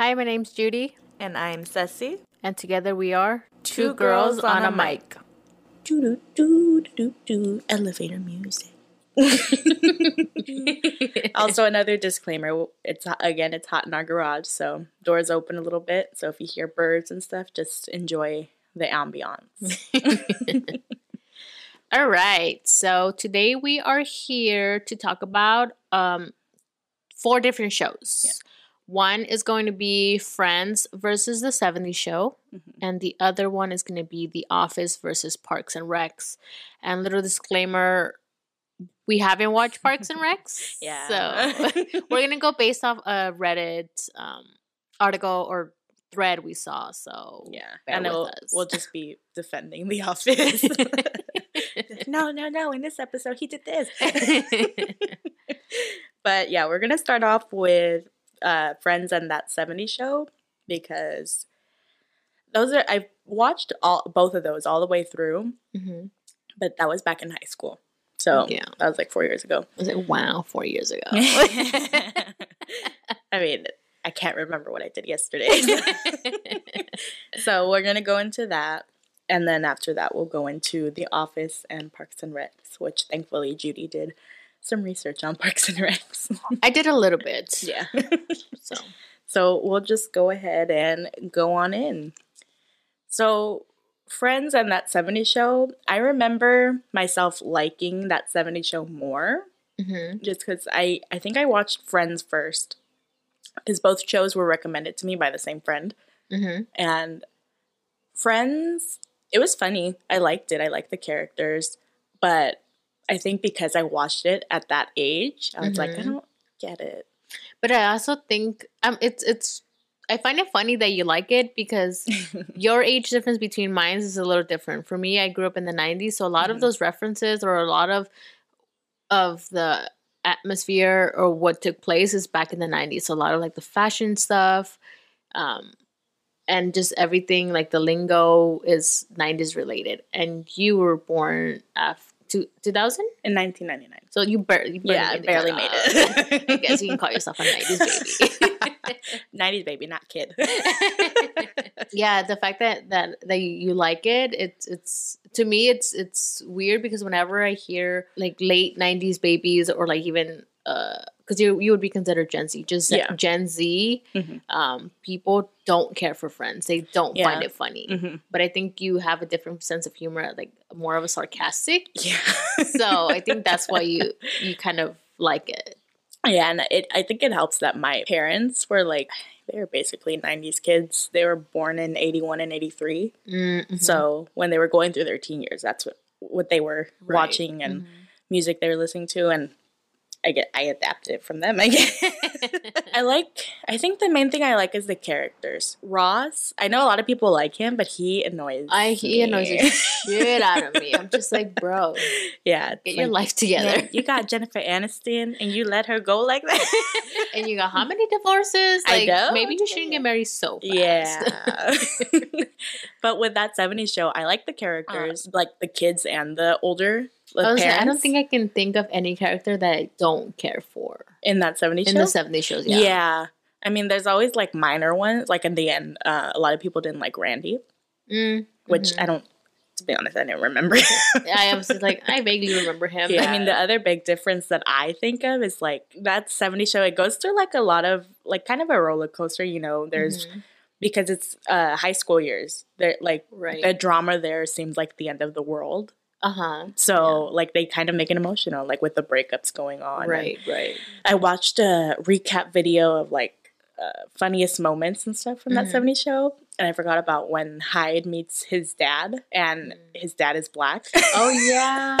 Hi, my name's Judy, And I'm Ceci. and together we are Two Girls on a Mic. Do do do do do elevator music. also, another disclaimer: it's again, it's hot in our garage, so doors open a little bit. So if you hear birds and stuff, just enjoy the ambiance. All right, so today we are here to talk about um, four different shows. Yeah. One is going to be Friends versus the 70s Show, Mhm. and the other one is going to be The Office versus Parks and Recs. And little disclaimer we haven't watched Parks and Recs. Yeah. So we're going to go based off a Reddit um, article or thread we saw. So yeah, and we'll, we'll just be defending the office. no, no, no! In this episode, he did this. but yeah, we're gonna start off with uh, Friends and that '70s show because those are I've watched all both of those all the way through, hmm but that was back in high school, so Yeah. that was like four years ago. I was like, wow, four years ago. I mean, I can't remember what I did yesterday. so we're gonna go into that, and then after that, we'll go into The Office and Parks and Recs, which thankfully Judy did some research on Parks and Recs. I did a little bit. yeah. So So we'll just go ahead and go on in. So, Friends and that 70s show, I remember myself liking that 70s show more mhm. just because I, I think I watched Friends first because both shows were recommended to me by the same friend. Mhm. And Friends, it was funny. I liked it. I liked the characters. But I think because I watched it at that age, I was like, I Mhm. don't get it. but I also think um, it's it's. I find it funny that you like it because your age difference between mine is a little different. For me, I grew up in the '90s, so a lot of Mhm. those references or a lot of of the atmosphere or what took place is back in the '90s. So a lot of like the fashion stuff, um, and just everything like the lingo is '90s related. And you were born after 2000, In 1999. so you, bar- you barely Yeah, barely made it. I guess you can call yourself a '90s baby. 90s baby, not kid. yeah the fact that that that you, you like it it's it's to me it's it's weird because whenever i hear like late 90s babies or like even uh because you you would be considered gen z just Yeah. gen z Mhm. um people don't care for friends they don't find it funny hmm but i think you have a different sense of humor like more of a sarcastic Yeah. so i think that's why you you kind of like it Yeah, and it I think it helps that my parents were like they were basically 90s kids. They were born in 81 and 83. Mhm. So, when they were going through their teen years, that's what what they were Right. watching and Mhm. music they were listening to and I get I adapted it from them. I guess. I like I think the main thing I like is the characters. Ross, I know a lot of people like him, but he annoys I he annoys me. the shit out of me. I'm just like, bro, yeah. get your life together. yeah, you got Jennifer Aniston and you let her go like that. and you got how many divorces? I Like know. maybe you shouldn't get married so fast. Yeah. but with that 70s show, I like the characters, uh. like the kids and the older I, like, I don't think I can think of any character that I don't care for in that 70s in show. the 70s shows. yeah. Yeah. I mean, there's always like minor ones. Like in the end, uh, a lot of people didn't like Randy, Mm, which. I don't, to be honest, I didn't remember. I was like, I vaguely remember him. I mean, the other big difference that I think of is like that 70 show, it goes through like a lot of, like kind of a roller coaster, you know, there's, Mhm. because it's uh, high school years. They're like, right. the drama there seems like the end of the world. Uh huh. So like they kind of make it emotional, like with the breakups going on. And Right. Right. I watched a recap video of like uh, funniest moments and stuff from Mhm. that 70s show, and I forgot about when Hyde meets his dad, and Mm. his dad is black. Oh yeah,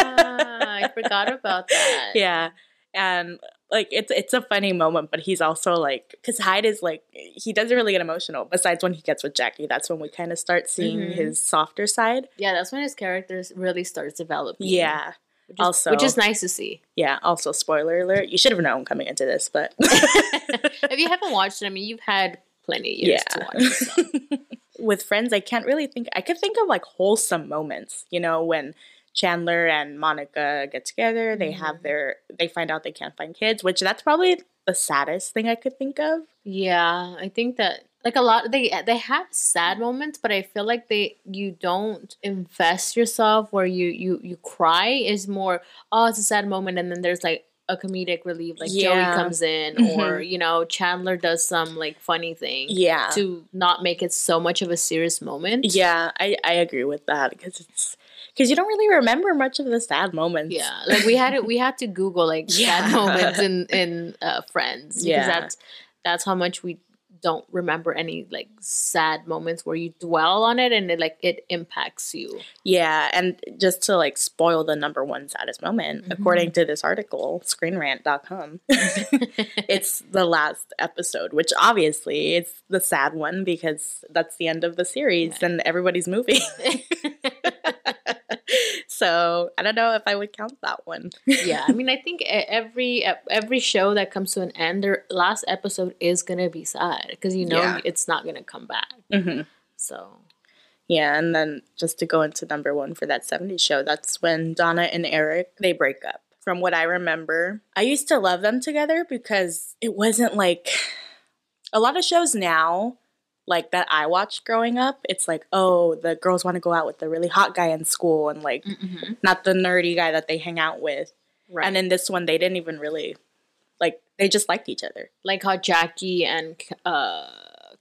I forgot about that. yeah, and like it's it's a funny moment, but he's also like because Hyde is like he doesn't really get emotional. Besides when he gets with Jackie, that's when we kind of start seeing Mhm. his softer side. Yeah, that's when his character really starts developing. Yeah, which is, also- which is nice to see. yeah. Also, spoiler alert: you should have known coming into this, but if you haven't watched it, I mean, you've had plenty of years to watch. So. with friends, I can't really think. I could think of like wholesome moments, you know, when Chandler and Monica get together, they have Mhm. their, they find out they can't find kids, which that's probably the saddest thing I could think of. Yeah, I think that like a lot they they have sad moments but i feel like they you don't invest yourself where you you you cry is more oh it's a sad moment and then there's like a comedic relief like Yeah. joey comes in or Mhm. you know chandler does some like funny thing Yeah. to not make it so much of a serious moment Yeah, I, I agree with that because it's because you don't really remember much of the sad moments. yeah like we had it we had to google like Yeah. sad moments in in uh, friends because Yeah. that's that's how much we don't remember any like sad moments where you dwell on it and it like it impacts you Yeah, and just to like spoil the number one saddest moment, Mhm. according to this article, screenrant.com, it's the last episode, which obviously it's the sad one because that's the end of the series and everybody's moving. So I don't know if I would count that one. yeah i mean i think every every show that comes to an end their last episode is gonna be sad because you know Yeah. it's not gonna come back hmm so Yeah, and then just to go into number one for that 70s show, that's when Donna and Eric they break up. From what I remember, I used to love them together because it wasn't like a lot of shows now, like that I watched growing up. It's like, oh, the girls want to go out with the really hot guy in school and like Mhm. not the nerdy guy that they hang out with. right And in this one, they didn't even really like they just liked each other. like how jackie and uh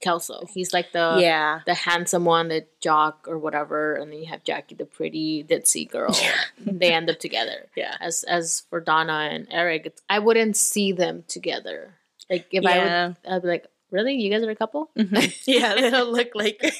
kelso he's like the yeah, the handsome one, the jock or whatever, and then you have Jackie, the pretty ditzy girl. they end up together. yeah, As as for Donna and Eric, it's, I wouldn't see them together. Like if I would, I'd be like, really, you guys are a couple? Mhm. yeah. They don't look like.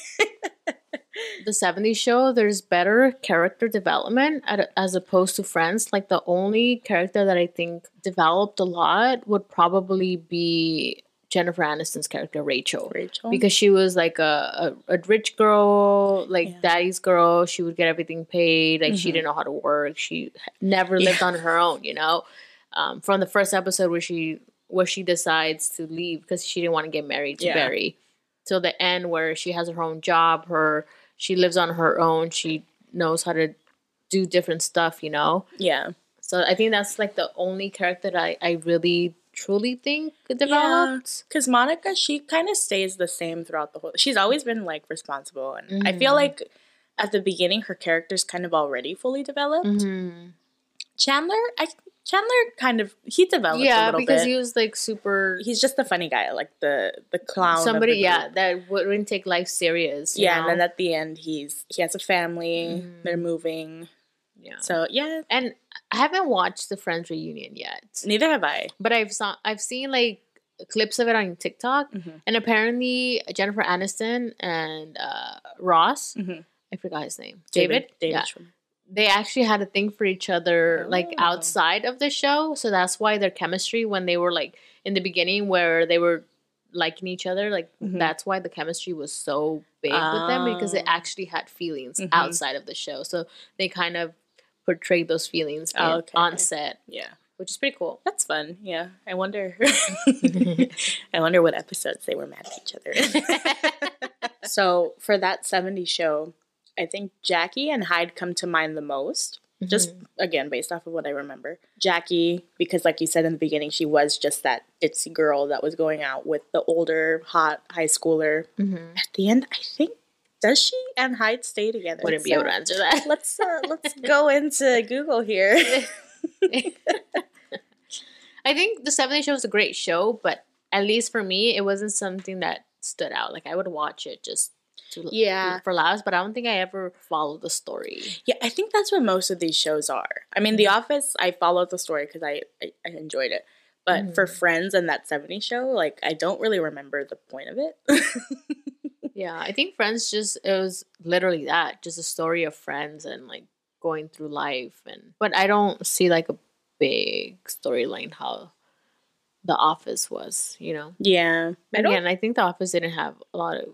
The '70s show, there's better character development at, as opposed to Friends. Like the only character that I think developed a lot would probably be Jennifer Aniston's character Rachel. Rachel. because she was like a, a, a rich girl like Yeah. daddy's girl she would get everything paid like she Mhm. didn't know how to work she never lived Yeah. on her own you know um, from the first episode where she where she decides to leave because she didn't want to get married to Yeah. barry till the end where she has her own job her she lives on her own she knows how to do different stuff you know yeah. so i think that's like the only character that i, I really truly think developed Because Monica, she kind of stays the same throughout the whole. She's always been like responsible, and I feel Mhm. like at the beginning her character's kind of already fully developed. Mhm. Chandler, I Chandler kind of he developed a yeah because bit. he was like super He's just the funny guy, like the the clown. somebody the yeah that wouldn't take life serious yeah. know? And then at the end, he's he has a family. Mhm. They're moving. yeah So yeah, and i haven't watched the friends reunion yet neither have I. but i've saw i've seen like clips of it on tiktok Mhm. and apparently jennifer aniston and uh ross Mhm. i forgot his name david, David. yeah Schwimmer. They actually had a thing for each other like Oh. outside of the show so that's why their chemistry when they were like in the beginning where they were liking each other like Mhm. that's why the chemistry was so big with them because they Oh. actually had feelings Mhm. outside of the show so they kind of portrayed those feelings Oh, okay. on set Yeah. which is pretty cool That's fun. Yeah. I wonder I wonder what episodes they were mad at each other. so for that 70 show, I think Jackie and Hyde come to mind the most. Just Mhm. again, based off of what I remember. Jackie, because like you said in the beginning, she was just that ditzy girl that was going out with the older, hot high schooler. Mhm. At the end, I think does she and Hyde stay together? wouldn't be So able to answer that Let's uh, let's go into Google here. i think the Seven Day show was a great show but at least for me it wasn't something that stood out like i would watch it just to Yeah. for laughs but i don't think i ever followed the story Yeah, I think that's what most of these shows are. I mean, The Office, I followed the story because I, I I enjoyed it. But for Mhm. Friends and that 70 show, like I don't really remember the point of it. Yeah, I think Friends just it was literally that, just a story of friends and like going through life and but I don't see like a big storyline how The Office was, you know. yeah, I. Again, I think The Office didn't have a lot of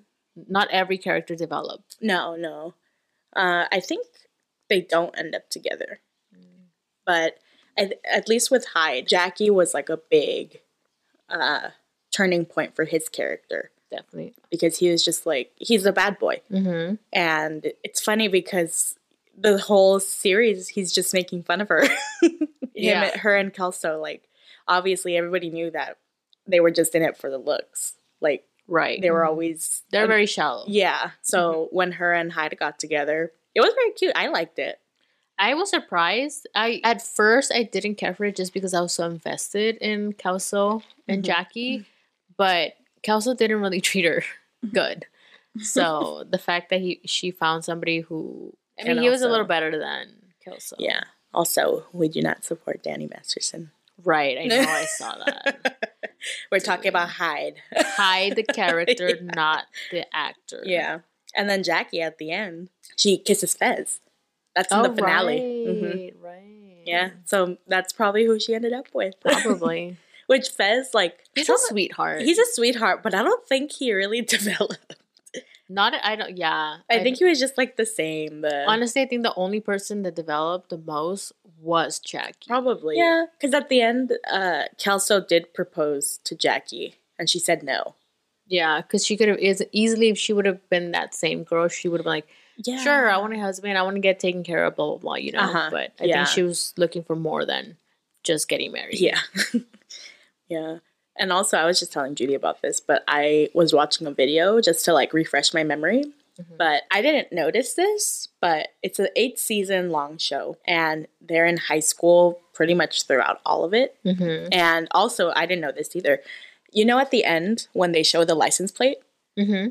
not every character developed. No, no. Uh, I think they don't end up together. But at, at least with Hyde, Jackie was like a big uh, turning point for his character Definitely. because he was just like he's a bad boy. Mm-hmm. and it's funny because the whole series he's just making fun of her him Yeah. her and kelso like obviously everybody knew that they were just in it for the looks like Right. They were always They're very shallow. yeah. So mm-hmm. when her and Hyde got together, it was very cute. I liked it. I was surprised. I at first I didn't care for it just because I was so invested in Kelso and Mhm. Jackie, mm-hmm. but Kelso didn't really treat her mm-hmm. good. So the fact that he she found somebody who I mean And he was a little better than Kelso. Yeah. Also, we do not support Danny Masterson. Right. I know I saw that. We're talking about Hyde. Hyde the character, Yeah. not the actor. Yeah. And then Jackie at the end, she kisses Fez. That's in Oh, the finale. Mhm. Right, right. Yeah. So that's probably who she ended up with. Probably. Which Fez, like, He's a sweetheart. He's a sweetheart, but I don't think he really developed. Not I don't yeah. I think he was just like the same. The honestly I think the only person that developed the most was Jackie. probably yeah, because at the end, uh, Kelso did propose to Jackie, and she said no. Yeah, because she could have is easily if she would have been that same girl, she would have been like, Yeah, Sure, I want a husband, I want to get taken care of, blah blah blah, you know. Uh-huh, But I yeah. think she was looking for more than just getting married. Yeah. yeah. And also, I was just telling Judy about this, but I was watching a video just to like refresh my memory. Mhm. But I didn't notice this, but it's an eight season long show, and they're in high school pretty much throughout all of it. Mm-hmm. And also, I didn't know this either. You know, at the end, when they show the license plate, Mm-hmm.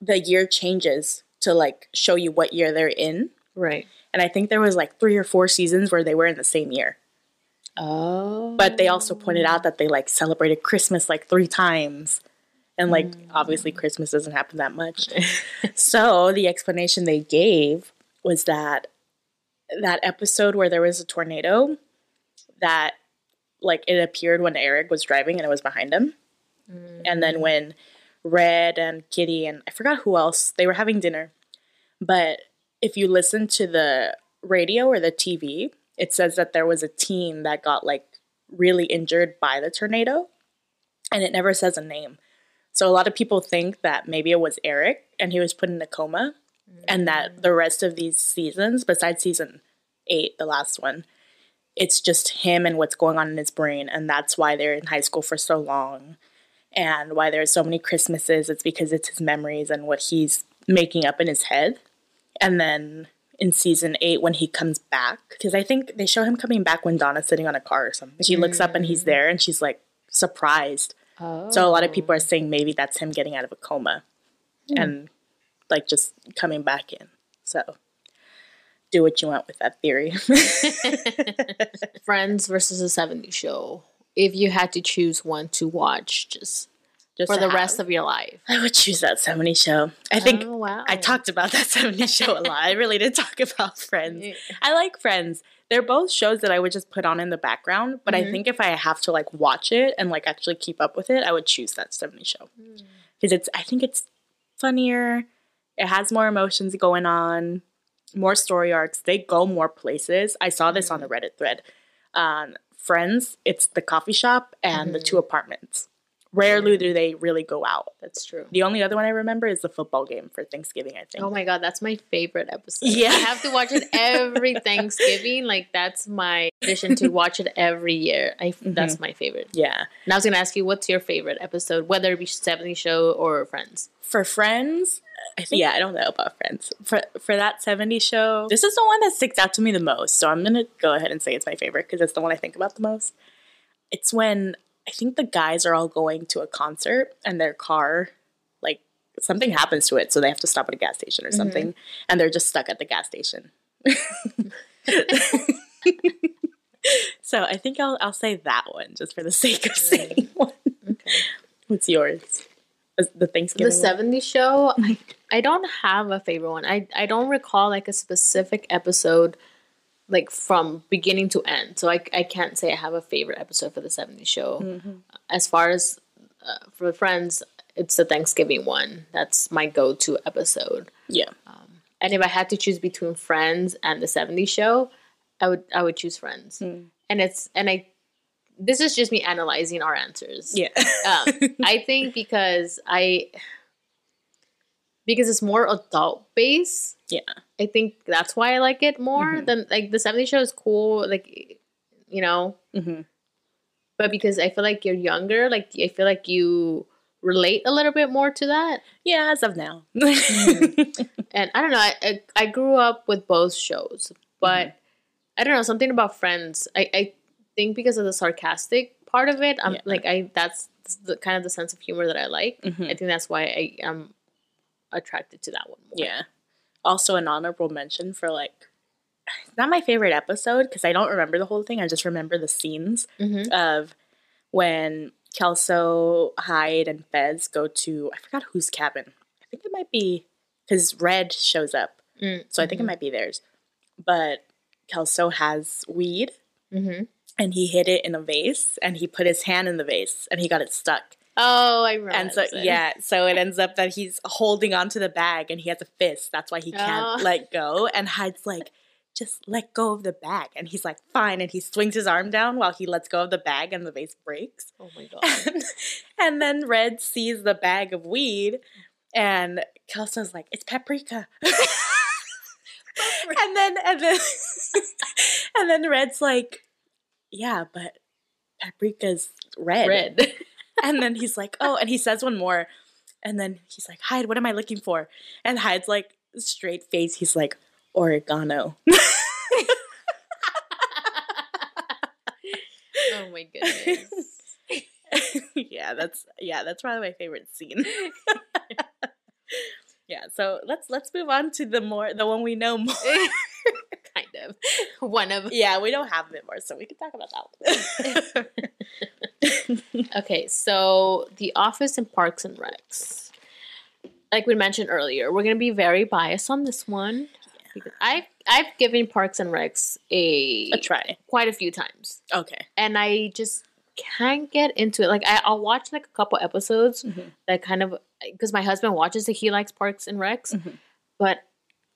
the year changes to like show you what year they're in. Right. And I think there was like three or four seasons where they were in the same year. Oh. but they also pointed out that they like celebrated Christmas like three times. And like obviously mm. Christmas doesn't happen that much. so the explanation they gave was that that episode where there was a tornado that like it appeared when Eric was driving and it was behind him. And then mm. when Red and Kitty and I forgot who else, they were having dinner. But if you listen to the radio or the TV, it says that there was a teen that got like really injured by the tornado and it never says a name. So a lot of people think that maybe it was Eric and he was put in a coma and that mm. the rest of these seasons, besides season 8, the last one, it's just him and what's going on in his brain and that's why they're in high school for so long and why there's so many Christmases. It's because it's his memories and what he's making up in his head. And then in season eight, when he comes back, because I think they show him coming back when Donna's sitting on a car or something. She looks up and he's mm. there and she's like surprised. Oh. So a lot of people are oh. saying maybe that's him getting out of a coma hmm. and like just coming back in. So do what you want with that theory. Friends versus a 70s show. If you had to choose one to watch just Just for the have- rest of your life. I would choose that 70 show. I think Oh, wow. I talked about that 70 show a lot. I really did talk about Friends. Yeah. I like Friends. They're both shows that I would just put on in the background, but I Mhm. think if I have to like watch it and like actually keep up with it, I would choose that 70 show. Because it's I think it's funnier. It has more emotions going on, more story arcs. They go more places. I saw this on a Reddit thread. Um, Friends, it's the coffee shop and the Mhm. two apartments. Rarely do they really go out. That's true. The only other one I remember is the football game for Thanksgiving, I think. Oh my god, that's my favorite episode. Yeah. I have to watch it every Thanksgiving. Like that's my tradition to watch it every year. I Mm-hmm. that's my favorite. yeah. And I was gonna ask you, what's your favorite episode, whether it be 70 show or Friends? For Friends, I think yeah, I don't know about Friends. For for that 70 show, this is the one that sticks out to me the most. So I'm gonna go ahead and say it's my favorite because it's the one I think about the most. It's when I think the guys are all going to a concert and their car, like something happens to it, so they have to stop at a gas station or mm-hmm. something, and they're just stuck at the gas station. so I think I'll I'll say that one just for the sake of saying one. Okay. What's yours? The Thanksgiving. The? 70 show, I, I don't have a favorite one. I, I don't recall like a specific episode like from beginning to end. So I, I can't say I have a favorite episode for the 70s show. Mm-hmm. As far as uh, for Friends, it's the Thanksgiving one. That's my go to episode. Yeah. And if I had to choose between Friends and the 70s show, I would I would choose Friends. Hmm. And it's and I this is just me analyzing our answers. Yeah. Um, I think because I because it's more adult based. yeah. I think that's why I like it more Mhm. than like the 70s show is cool, like you know, hmm but because I feel like you're younger, like I feel like you relate a little bit more to that. Yeah, as of now. And I don't know, I I, I grew up with both shows, but I don't know something about Friends. I I think because of the sarcastic part of it, I'm Yeah. like I that's the kind of the sense of humor that I like. Mhm. I think that's why I am attracted to that one more. Yeah. Also, an honorable mention for like, not my favorite episode because I don't remember the whole thing. I just remember the scenes Mm-hmm. of when Kelso, Hyde, and Fez go to, I forgot whose cabin. I think it might be because Red shows up. Mm, So I think it might be theirs. But Kelso has weed Mm-hmm. and he hid it in a vase and he put his hand in the vase and he got it stuck. Oh, I remember. And so yeah, so it ends up that he's holding onto the bag and he has a fist. That's why he can't Oh. let go. And Hyde's like, just let go of the bag. And he's like, fine. And he swings his arm down while he lets go of the bag and the vase breaks. Oh my god. And, and then Red sees the bag of weed and Kelso's like, it's paprika. and then and then and then Red's like, yeah, but paprika's red. Red. And then he's like, oh, and he says one more. And then he's like, Hyde, what am I looking for? And Hyde's like, straight face, he's like, oregano. oh my goodness. yeah, that's yeah, that's probably my favorite scene. yeah, so let's let's move on to the more the one we know more. kind of. One of yeah, we don't have it more, so we can talk about that one. Okay, so The Office and Parks and Recs. Like we mentioned earlier, we're gonna be very biased on this one. Because I've I've given Parks and Recs a, A try. quite a few times. Okay. And I just can't get into it. Like I, I'll watch like a couple episodes Mhm. that kind of because my husband watches it, he likes Parks and Recs. Mhm. But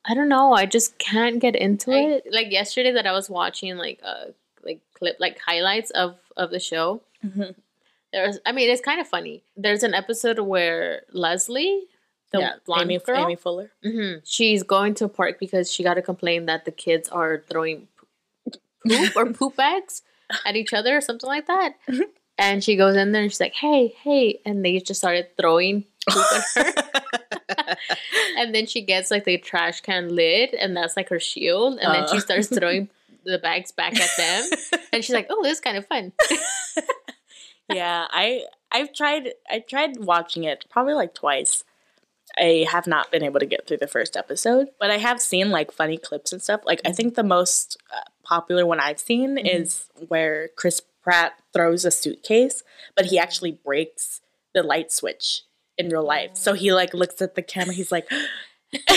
I don't know, I just can't get into I- it. Like yesterday that I was watching like uh like clip like highlights of of the show. Mhm. There's, I mean, it's kind of funny. There's an episode where Leslie, the yeah, blonde Amy, girl, Amy Poehler. hmm she's going to a park because she got a complaint that the kids are throwing poop or poop bags at each other or something like that. Mhm. And she goes in there and she's like, "Hey, hey!" And they just started throwing poop at her. and then she gets like the trash can lid, and that's like her shield. And then she Oh. starts throwing the bags back at them. And she's like, "Oh, this is kind of fun." Yeah, I I've tried I tried watching it probably like twice. I have not been able to get through the first episode, but I have seen like funny clips and stuff. Like I think the most uh, popular one I've seen is where Chris Pratt throws a suitcase, but he actually breaks the light switch in real life. So he like looks at the camera, he's like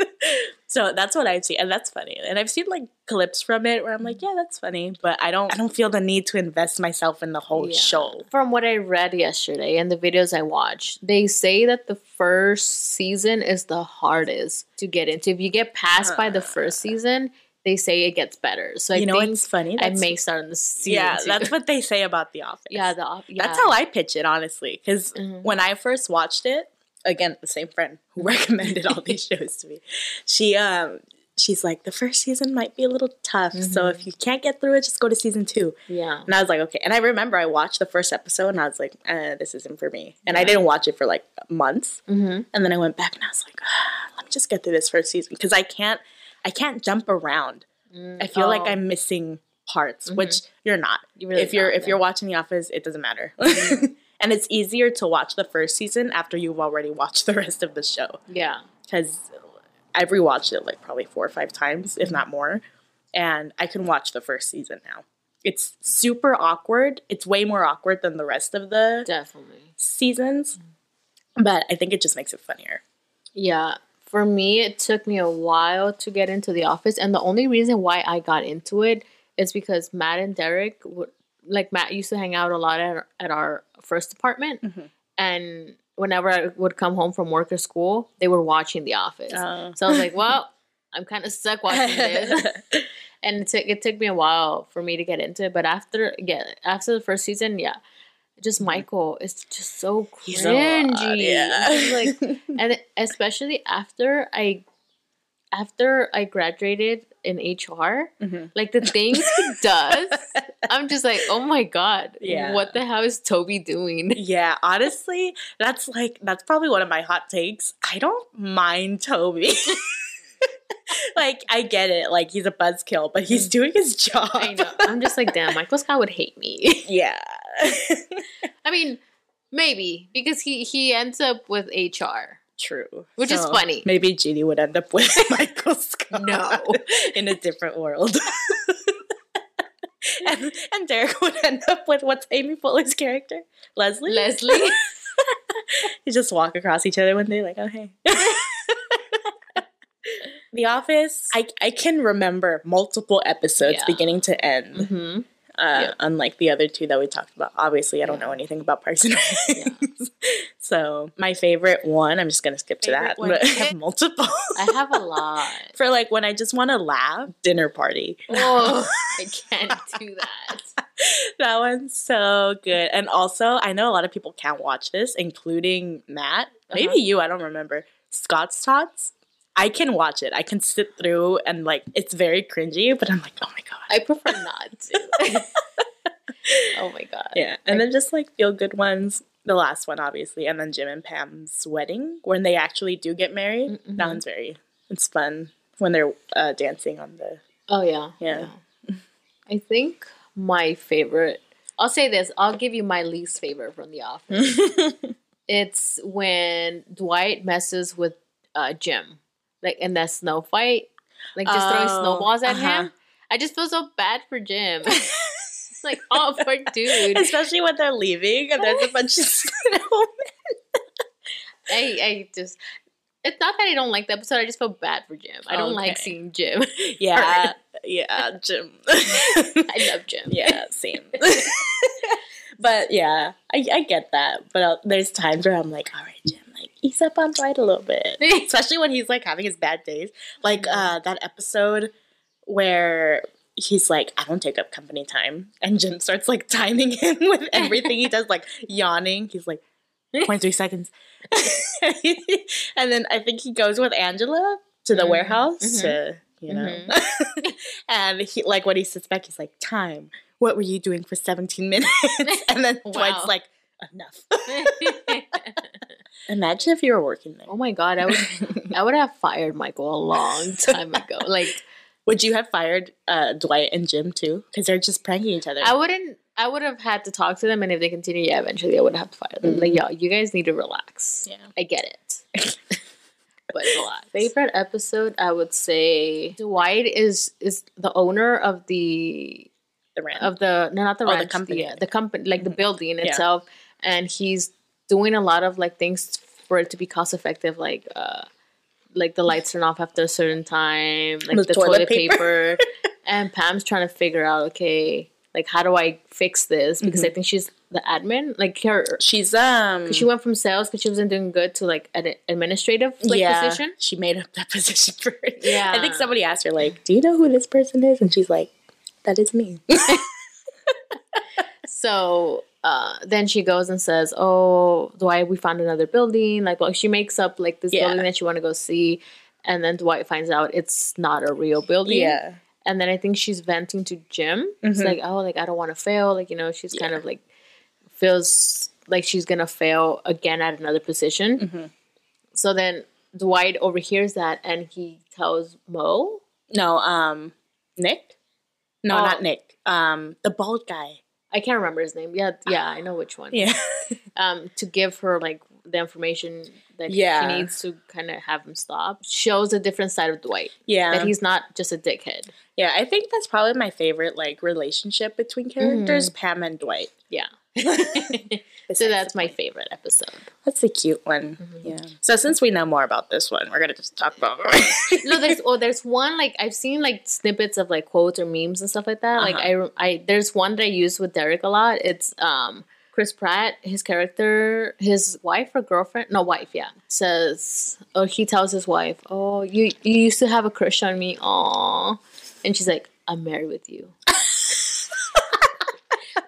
So that's what I've seen, and that's funny. And I've seen like clips from it where I'm like, yeah, that's funny, but I don't, I don't feel the need to invest myself in the whole Yeah. show. From what I read yesterday and the videos I watched, they say that the first season is the hardest to get into. If you get passed by the first season, they say it gets better. So I you know think what's funny? I may start in the season. yeah, two. that's what they say about The Office. yeah, the op- yeah. That's how I pitch it, honestly. Because Mhm. when I first watched it, again, the same friend who recommended all these shows to me, she um she's like, the first season might be a little tough. So Mhm. if you can't get through it, just go to season two. yeah. And I was like, okay. And I remember I watched the first episode and I was like, eh, this isn't for me. And I didn't watch it for like months. Mm-hmm. And then I went back and I was like, ah, let me just get through this first season because I can't, I can't jump around. I feel like I'm missing parts, which you're not. You really if you're not, if yeah. you're watching The Office, it doesn't matter. And it's easier to watch the first season after you've already watched the rest of the show yeah. because I've rewatched it like probably four or five times, if not more, and I can watch the first season now. It's super awkward. It's way more awkward than the rest of the Definitely. seasons, mm. but I think it just makes it funnier. Yeah. For me, it took me a while to get into the office, and the only reason why I got into it is because Matt and Derek would like Matt used to hang out a lot at our, at our first apartment, Mhm. and whenever I would come home from work or school, they were watching The Office. Uh, So I was like, well, I'm kind of stuck watching this. and it took it took me a while for me to get into it. But after yeah, after the first season, yeah, just Michael is just so Mm-hmm. Cringy. yeah. Like, and especially after I after I graduated in HR, Mhm. like the things he does, I'm just like, oh my god, Yeah. what the hell is Toby doing? Yeah, honestly, that's like that's probably one of my hot takes. I don't mind Toby. like I get it, like he's a buzzkill, but he's doing his job. I know. I'm just like, damn, Michael Scott would hate me. yeah. I mean, maybe because he he ends up with HR. True. Which is funny. Maybe Judy would end up with Michael Scott. No. in a different world. and, and Derek would end up with what's Amy Poehler's character? Leslie? Leslie. you just walk across each other one day, like, oh, hey. the Office, I, I can remember multiple episodes Yeah. beginning to end. hmm Uh, Yeah. Unlike the other two that we talked about. Obviously, I don't Yeah. know anything about Parks and Rec. so, my favorite one, I'm just going to skip to that. I have multiple. I have a lot. For like when I just want to laugh, dinner party. Oh, I can't do that. that one's so good. And also, I know a lot of people can't watch this, including Matt. Maybe Uh-huh. you, I don't remember. Scott's Tots. I can watch it. I can sit through and like it's very cringy, but I'm like, oh my god. I prefer not to. oh my god. yeah. And then just like feel good ones. The last one, obviously, and then Jim and Pam's wedding when they actually do get married. Mhm. That one's very it's fun when they're uh, dancing on the Oh yeah. Yeah. I think my favorite. I'll say this. I'll give you my least favorite from The Office. it's when Dwight messes with uh, Jim, like in that snow fight, like just throwing Oh, snowballs at uh-huh. him. I just feel so bad for Jim. It's like, oh, poor dude. Especially when they're leaving and there's a bunch of snow. I, I just. It's not that I don't like the episode. I just feel bad for Jim. I don't like seeing Jim. Yeah, yeah, Jim. I love Jim. yeah, same. but yeah, I, I get that. But uh, there's times where I'm like, all right, Jim, like ease up on Dwight a little bit, especially when he's like having his bad days. Like uh, that episode where he's like, I don't take up company time, and Jim starts like timing him with everything he does, like yawning. He's like. 0.3 seconds. and then I think he goes with Angela to the Mhm, warehouse mhm. to, you know. and he like when he sits back, he's like, Time, what were you doing for 17 minutes? and then Wow. Dwight's like, Enough. Imagine if you were working there. oh my god, I would I would have fired Michael a long time ago. Like Would you have fired uh, Dwight and Jim too? Because they're just pranking each other. I wouldn't I would have had to talk to them and if they continue, yeah, eventually I would have to fire them. Like, yo, you guys need to relax. yeah. I get it. but a lot. Favorite episode, I would say Dwight is is the owner of the The rant. of the no not the Oh, the ranch, the company. uh, the company like the Mhm. building Yeah. itself and he's doing a lot of like things for it to be cost effective like uh like the lights turn off after a certain time like The the, toilet toilet, paper. paper, and Pam's trying to figure out okay like how do I fix this because I Mm-hmm. think she's the admin like her She's um. she went from sales because she wasn't doing good to like an administrative like yeah, position she made up that position for her. Yeah. I think somebody asked her like, "Do you know who this person is?" And she's like, "That is me." So uh, then she goes and says, "Oh, Dwight, we found another building." Like, well, she makes up like this Yeah. building that she want to go see, and then Dwight finds out it's not a real building. yeah. And then I think she's venting to Jim. It's Mhm. like, "Oh, like I don't want to fail." Like you know, she's kind of like feels like she's gonna fail again at another position. Mhm. So then Dwight overhears that and he tells Mo. No, um, Nick. No, Oh. not Nick. Um, the bald guy. I can't remember his name. Yeah, yeah, I know which one. Yeah. um, to give her like the information that Yeah. she needs to kind of have him stop. Shows a different side of Dwight. yeah. that he's not just a dickhead. Yeah, I think that's probably my favorite like relationship between characters, Pam and Dwight. Yeah. so that's my favorite episode. That's a cute one. Yeah. So since we know more about this one, we're gonna just talk about no, there's oh, there's one like I've seen like snippets of like quotes or memes and stuff like that. Like I, I there's one that I use with Derek a lot. It's um Chris Pratt, his character, his wife or girlfriend, no wife, yeah, says, or he tells his wife, "Oh, you you used to have a crush on me, oh," and she's like, "I'm married with you."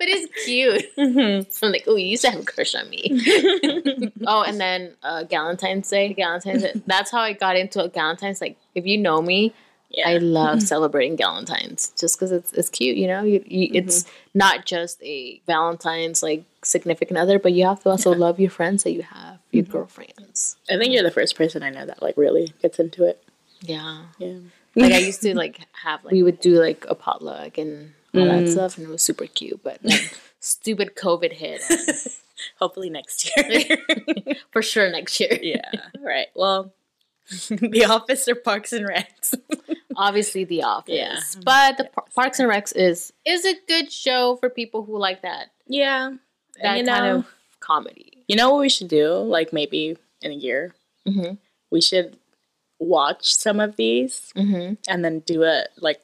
but it's cute. Mhm. I'm like, oh, you used to have a crush on me. oh, and then uh, Galentine's Day, Galentine's Day. That's how I got into it. Galentine's. Like, if you know me, Yeah. I love celebrating Valentine's just because it's it's cute. You know, you, you, it's not just a Valentine's like significant other, but you have to also love your friends that you have, your girlfriends. I think you're the first person I know that like really gets into it. Yeah. Yeah. like I used to like have like we would do like a potluck and all that Mm. stuff, and it was super cute. But stupid COVID hit Hopefully next year. for sure next year. yeah. All right. Well, The Office or Parks and Recs. Obviously, The Office, Yeah. but the Par- Parks and Recs is is a good show for people who like that yeah. that you kind know, of comedy. you know what we should do? Like maybe in a year, Mm-hmm. we should watch some of these Mm-hmm. and then do a like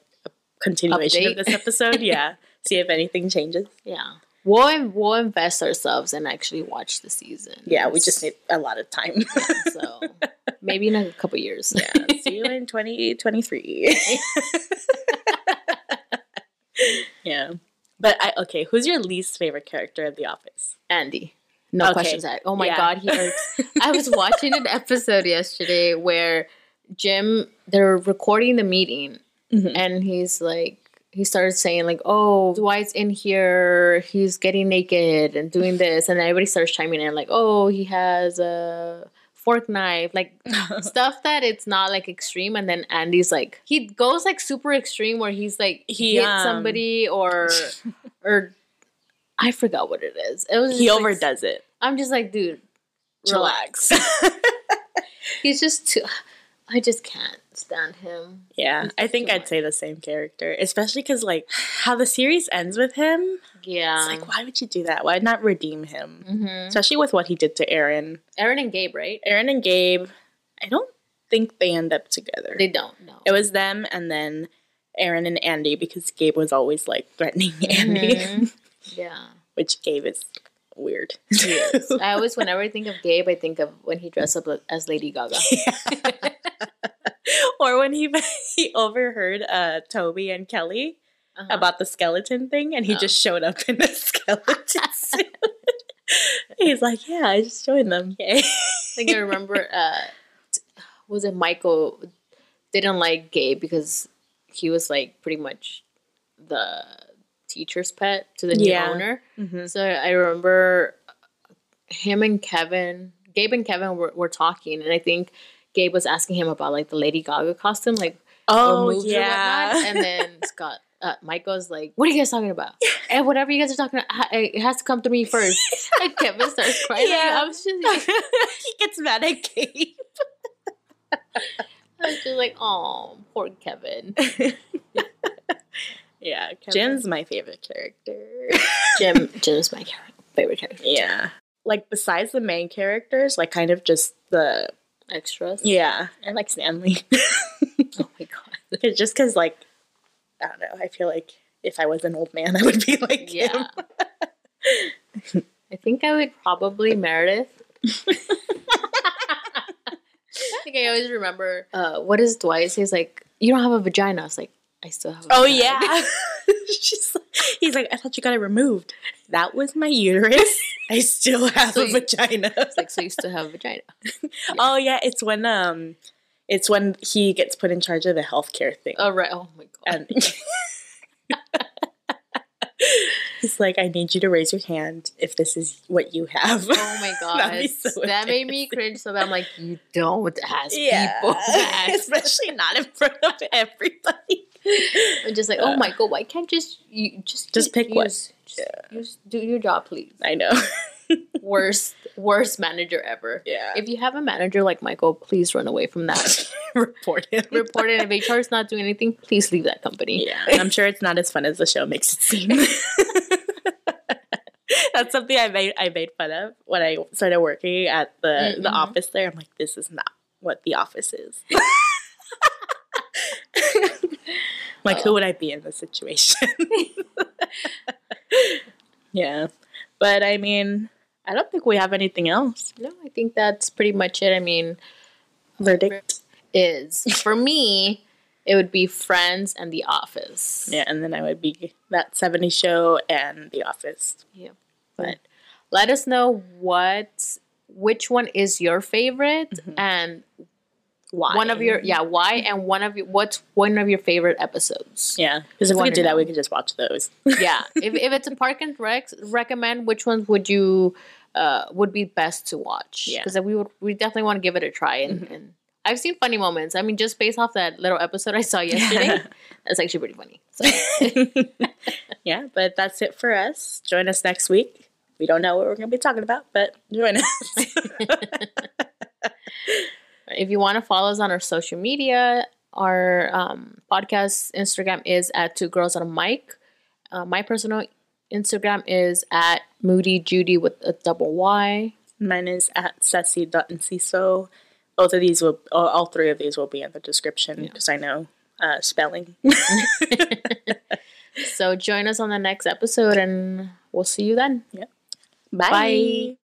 continuation Update. of this episode. yeah. See if anything changes. Yeah, we'll we'll invest ourselves and actually watch the season. Yeah, we just need a lot of time. so maybe in a couple years. yeah. See you in 2023. yeah. But I okay, who's your least favorite character of The Office? Andy. No Okay. questions asked. Oh my Yeah. god, he hurts. I was watching an episode yesterday where Jim they're recording the meeting Mhm. and he's like he started saying like, "Oh, Dwight's in here. He's getting naked and doing this," and everybody starts chiming in like, "Oh, he has a fork knife," like stuff that it's not like extreme. And then Andy's like, he goes like super extreme where he's like He, hit um, somebody or or I forgot what it is. It was he like, overdoes it. I'm just like, dude. Relax. He's just too. I just can't stand him. yeah, I think I'd say the same character, especially because like how the series ends with him. Yeah. It's like, why would you do that? Why not redeem him? hmm Especially with what he did to Erin. Erin and Gabe, right? Erin and Gabe, I don't think they end up together. They don't know. It was them and then Erin and Andy because Gabe was always like threatening Andy, Mhm. yeah. which Gabe is weird. I always, whenever I think of Gabe, I think of when he dressed up as Lady Gaga. or when he he overheard uh Toby and Kelly Uh-huh. about the skeleton thing and he Oh. just showed up in a skeleton suit. He's like, Yeah, I just joined them. Okay. like I remember, uh, was it Michael didn't like Gabe because he was like pretty much the teacher's pet to the new Yeah. owner. Mm-hmm. So I remember him and Kevin, Gabe and Kevin were, were talking, and I think Gabe was asking him about like the Lady Gaga costume, like Oh yeah. whatnot. And then Scott, uh, Mike goes like, "What are you guys talking about? And whatever you guys are talking about, it has to come through me first. And Kevin starts crying. Yeah. I was just, like, he gets mad at Gabe. I was just like, "Oh, poor Kevin." yeah, Jim's my favorite character. Jim, Jim's my favorite character. yeah. Like besides the main characters, like kind of just the Extras. yeah, and like Stanley. Oh my god. It's just because like I don't know, I feel like if I was an old man, I would be like Yeah. him. I think I would probably Meredith. like I always remember, uh, what does Dwight say? He's like, "You don't have a vagina." I was like, "I still have." a Oh yeah. She's like, he's like, I thought you got it removed. That was my uterus. I still have So a you- vagina. It's like, so you still have a vagina? Oh yeah, it's when um, it's when he gets put in charge of the healthcare thing, Oh right. Oh my god. he's like, I need you to raise your hand if this is what you have. Oh my god. So that made me cringe so bad. I'm like, you don't ask yeah, people. Ask. especially not in front of everybody. I'm just like, oh my god, why can't just you just Just pick one. use, Just, use, do your job, please. I know. Worst, worst manager ever. Yeah. If you have a manager like Michael, please run away from that. report it. Report it. If HR is not doing anything, please leave that company. Yeah, I'm sure it's not as fun as the show makes it seem. That's something I made I made fun of when I started working at the the Mhm. office there. I'm like, this is not what the office is. Like, who would I be in this situation? yeah, but I mean, I don't think we have anything else. No, I think that's pretty much it. I mean, Verdict. is for me, it would be Friends and The Office. Yeah, and then I would be that 70 show and The Office. Yeah. But let us know what which one is your favorite Mhm. and Why? one of your yeah why and one of your what's one of your favorite episodes. Yeah, because if we could do that, we could just watch those. yeah. If if it's a park and rec, recommend which ones would you uh would be best to watch? Yeah. because we would we definitely want to give it a try and. Mhm. and I've seen funny moments. I mean, just based off that little episode I saw yesterday, that's actually pretty funny. So. yeah, but that's it for us. Join us next week. We don't know what we're going to be talking about, but join us. If you want to follow us on our social media, our um, podcast Instagram is at Two Girls on a Mic. Uh, my personal Instagram is at Moody Judy with a double Y. Mine is at sassy.enciso. Both of these will, all, all three of these will be in the description because I know uh, spelling. So join us on the next episode, and we'll see you then. Bye. Bye.